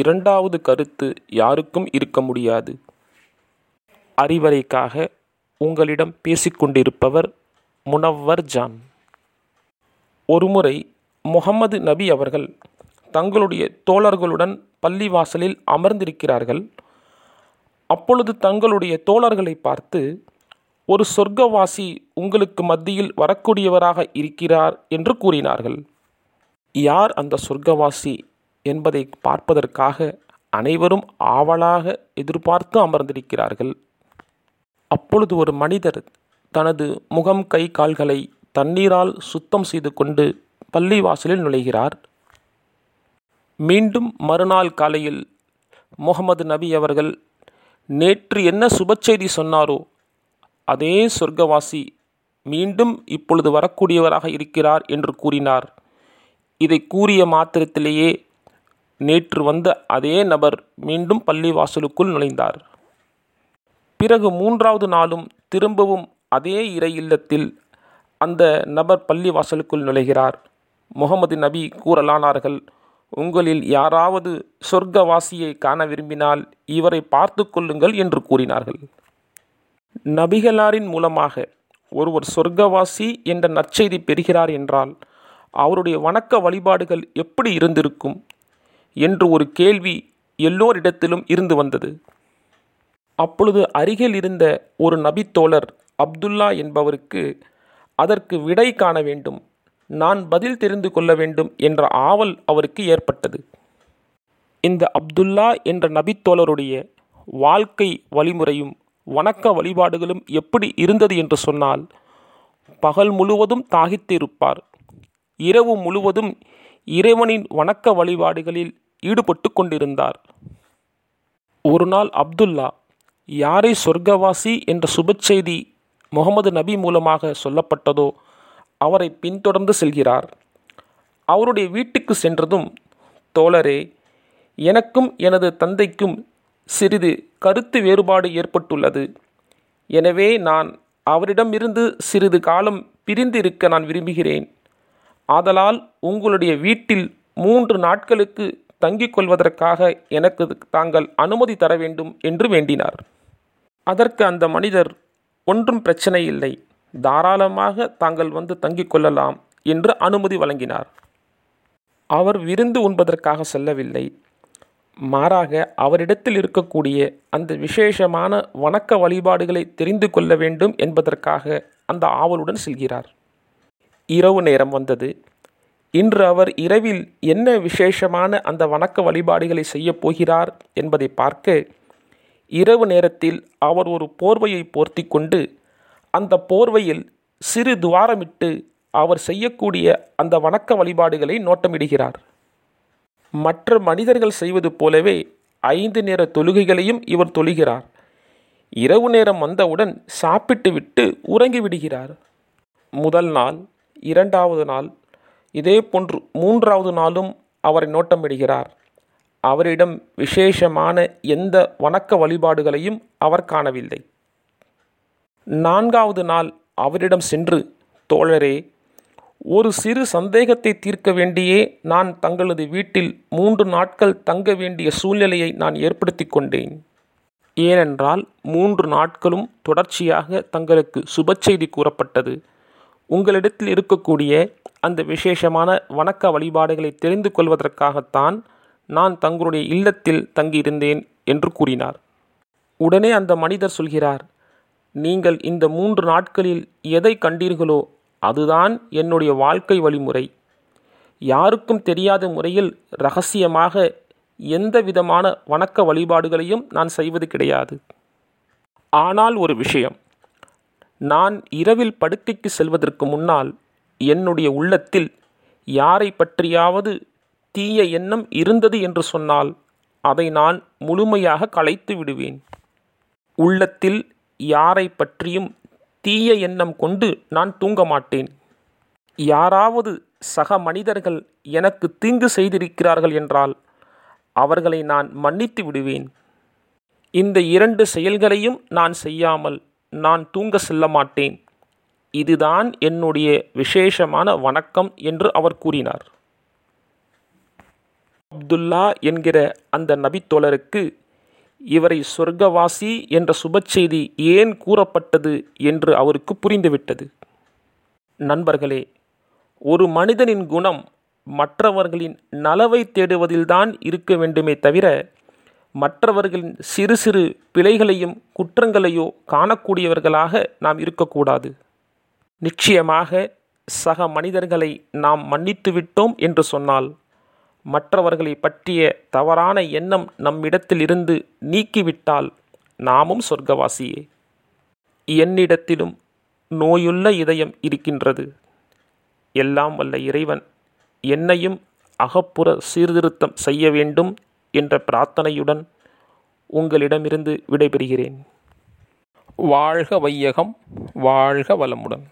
இரண்டாவது கருத்து யாருக்கும் இருக்க முடியாது. அறிவறைக்காக உங்களிடம் பேசிக்கொண்டிருப்பவர் முனவ்வர் ஜான். ஒருமுறை முகமது நபி அவர்கள் தங்களுடைய தோழர்களுடன் பள்ளிவாசலில் அமர்ந்திருக்கிறார்கள். அப்பொழுது தங்களுடைய தோழர்களை பார்த்து ஒரு சொர்க்கவாசி உங்களுக்கு மத்தியில் வரக்கூடியவராக இருக்கிறார் என்று கூறினார்கள். யார் அந்த சொர்க்கவாசி? என்பதை பார்ப்பதற்காக அனைவரும் ஆவலாக எதிர்பார்த்து அமர்ந்திருக்கிறார்கள். அப்பொழுது ஒரு மனிதர் தனது முகம் கை கால்களை தண்ணீரால் சுத்தம் செய்து கொண்டு பள்ளிவாசலில் நுழைகிறார். மீண்டும் மறுநாள் காலையில் முகமது நபி அவர்கள் நேற்று என்ன சுபச்செய்தி சொன்னாரோ அதே சொர்க்கவாசி மீண்டும் இப்பொழுது வரக்கூடியவராக இருக்கிறார் என்று கூறினார். இதை கூறிய மாத்திரத்திலேயே நேற்று வந்த அதே நபர் மீண்டும் பள்ளிவாசலுக்குள் நுழைந்தார். பிறகு மூன்றாவது நாளும் திரும்பவும் அதே இறை இல்லத்தில் அந்த நபர் பள்ளிவாசலுக்குள் நுழைகிறார். முகமது நபி கூறலானார்கள் உங்களில் யாராவது சொர்க்கவாசியை காண விரும்பினால் இவரை பார்த்து கொள்ளுங்கள் என்று கூறினார்கள். நபிகளாரின் மூலமாக ஒருவர் சொர்க்கவாசி என்ற நற்செய்தி பெறுகிறார் என்றால் அவருடைய வணக்க வழிபாடுகள் எப்படி இருந்திருக்கும்? என்று ஒரு கேள்வி எல்லோரிடத்திலும் இருந்து வந்தது. அப்பொழுது அருகில் இருந்த ஒரு நபித்தோழர் அப்துல்லா என்பவருக்கு அதற்கு விடை காண வேண்டும். நான் பதில் தெரிந்து கொள்ள வேண்டும் என்ற ஆவல் அவருக்கு ஏற்பட்டது. இந்த அப்துல்லா என்ற நபித்தோழருடைய வாழ்க்கை வழிமுறையும் வணக்க வழிபாடுகளும் எப்படி இருந்தது என்று சொன்னால் பகல் முழுவதும் தாகித்திருப்பார். இரவு முழுவதும் இறைவனின் வணக்க வழிபாடுகளில் ஈடுபட்டு கொண்டிருந்தார். ஒரு நாள் அப்துல்லா யாரை சொர்க்கவாசி என்ற சுபச்செய்தி முகமது நபி மூலமாக சொல்லப்பட்டதோ அவரை பின்தொடர்ந்து செல்கிறார். அவருடைய வீட்டுக்கு சென்றதும் தோழரே எனக்கும் எனது தந்தைக்கும் சிறிது கருத்து வேறுபாடு ஏற்பட்டுள்ளது. எனவே நான் அவரிடமிருந்து சிறிது காலம் பிரிந்து இருக்க நான் விரும்புகிறேன். ஆதலால் உங்களுடைய வீட்டில் மூன்று நாட்களுக்கு தங்கிக் கொள்வதற்காக எனக்கு தாங்கள் அனுமதி தர வேண்டும் என்று வேண்டினார். அதற்கு அந்த மனிதர் ஒன்றும் பிரச்சனை இல்லை. தாராளமாக தாங்கள் வந்து தங்கிக் கொள்ளலாம் என்று அனுமதி வழங்கினார். அவர் விருந்து உண்பதற்காக செல்லவில்லை. மாறாக அவரிடத்தில் இருக்கக்கூடிய அந்த விசேஷமான வணக்க வழிபாடுகளை தெரிந்து கொள்ள வேண்டும் என்பதற்காக அந்த ஆவலுடன் செல்கிறார். இரவு நேரம் வந்தது. இன்று அவர் இரவில் என்ன விசேஷமான அந்த வணக்க வழிபாடுகளை செய்யப் போகிறார் என்பதை பார்க்க இரவு நேரத்தில் அவர் ஒரு போர்வையை போர்த்தி கொண்டு அந்த போர்வையில் சிறு துவாரமிட்டு அவர் செய்யக்கூடிய அந்த வணக்க வழிபாடுகளை நோட்டமிடுகிறார். மற்ற மனிதர்கள் செய்வது போலவே ஐந்து நேர தொழுகைகளையும் இவர் தொழுகிறார். இரவு நேரம் வந்தவுடன் சாப்பிட்டு விட்டு உறங்கிவிடுகிறார். முதல் நாள் இரண்டாவது நாள் இதே போன்று மூன்றாவது நாளும் அவரை நோட்டமிடுகிறார். அவரிடம் விசேஷமான எந்த வணக்க வழிபாடுகளையும் அவர் காணவில்லை. நான்காவது நாள் அவரிடம் சென்று தோழரே ஒரு சிறு சந்தேகத்தை தீர்க்க வேண்டியே நான் தங்களது வீட்டில் மூன்று நாட்கள் தங்க வேண்டிய சூழ்நிலையை நான் ஏற்படுத்தி கொண்டேன். ஏனென்றால் மூன்று நாட்களும் தொடர்ச்சியாக தங்களுக்கு சுபச்செய்தி கூறப்பட்டது. உங்களிடத்தில் இருக்கக்கூடிய அந்த விசேஷமான வணக்க வழிபாடுகளை தெரிந்து கொள்வதற்காகத்தான் நான் தங்களுடைய இல்லத்தில் தங்கியிருந்தேன் என்று கூறினார். உடனே அந்த மனிதர் சொல்கிறார் நீங்கள் இந்த மூன்று நாட்களில் எதை கண்டீர்களோ அதுதான் என்னுடைய வாழ்க்கை வழிமுறை. யாருக்கும் தெரியாத முறையில் ரகசியமாக எந்த விதமான வணக்க வழிபாடுகளையும் நான் செய்வது கிடையாது. ஆனால் ஒரு விஷயம் நான் இரவில் படுக்கைக்கு செல்வதற்கு முன்னால் என்னுடைய உள்ளத்தில் யாரை பற்றியாவது தீய எண்ணம் இருந்தது என்று சொன்னால் அதை நான் முழுமையாக களைத்து விடுவேன். உள்ளத்தில் யாரை பற்றியும் தீய எண்ணம் கொண்டு நான் தூங்க மாட்டேன். யாராவது சக மனிதர்கள் எனக்கு தீங்கு செய்திருக்கிறார்கள் என்றால் அவர்களை நான் மன்னித்து விடுவேன். இந்த இரண்டு செயல்களையும் நான் செய்யாமல் நான் தூங்க செல்ல மாட்டேன். இதுதான் என்னுடைய விசேஷமான வணக்கம் என்று அவர் கூறினார். அப்துல்லா என்கிற அந்த நபித்தோழருக்கு இவரை சொர்க்கவாசி என்ற சுபச்செய்தி ஏன் கூறப்பட்டது என்று அவருக்கு புரிந்துவிட்டது. நண்பர்களே ஒரு மனிதனின் குணம் மற்றவர்களின் நலவை தேடுவதில்தான் இருக்க வேண்டுமே தவிர மற்றவர்களின் சிறு சிறு பிழைகளையும் குற்றங்களையோ காணக்கூடியவர்களாக நாம் இருக்கக்கூடாது. நிச்சயமாக சக மனிதர்களை நாம் மன்னித்து விட்டோம் என்று சொன்னால் மற்றவர்களை பற்றிய தவறான எண்ணம் நம்மிடத்தில் இருந்து நீக்கிவிட்டால் நாமும் சொர்க்கவாசியே. என்னிடத்திலும் நோயுள்ள இதயம் இருக்கின்றது. எல்லாம் வல்ல இறைவன் என்னையும் அகப்புற சீர்திருத்தம் செய்ய வேண்டும் என்ற பிரார்த்தனையுடன் உங்களிடமிருந்து விடைபெறுகிறேன். வாழ்க வையகம் வாழ்க வளமுடன்.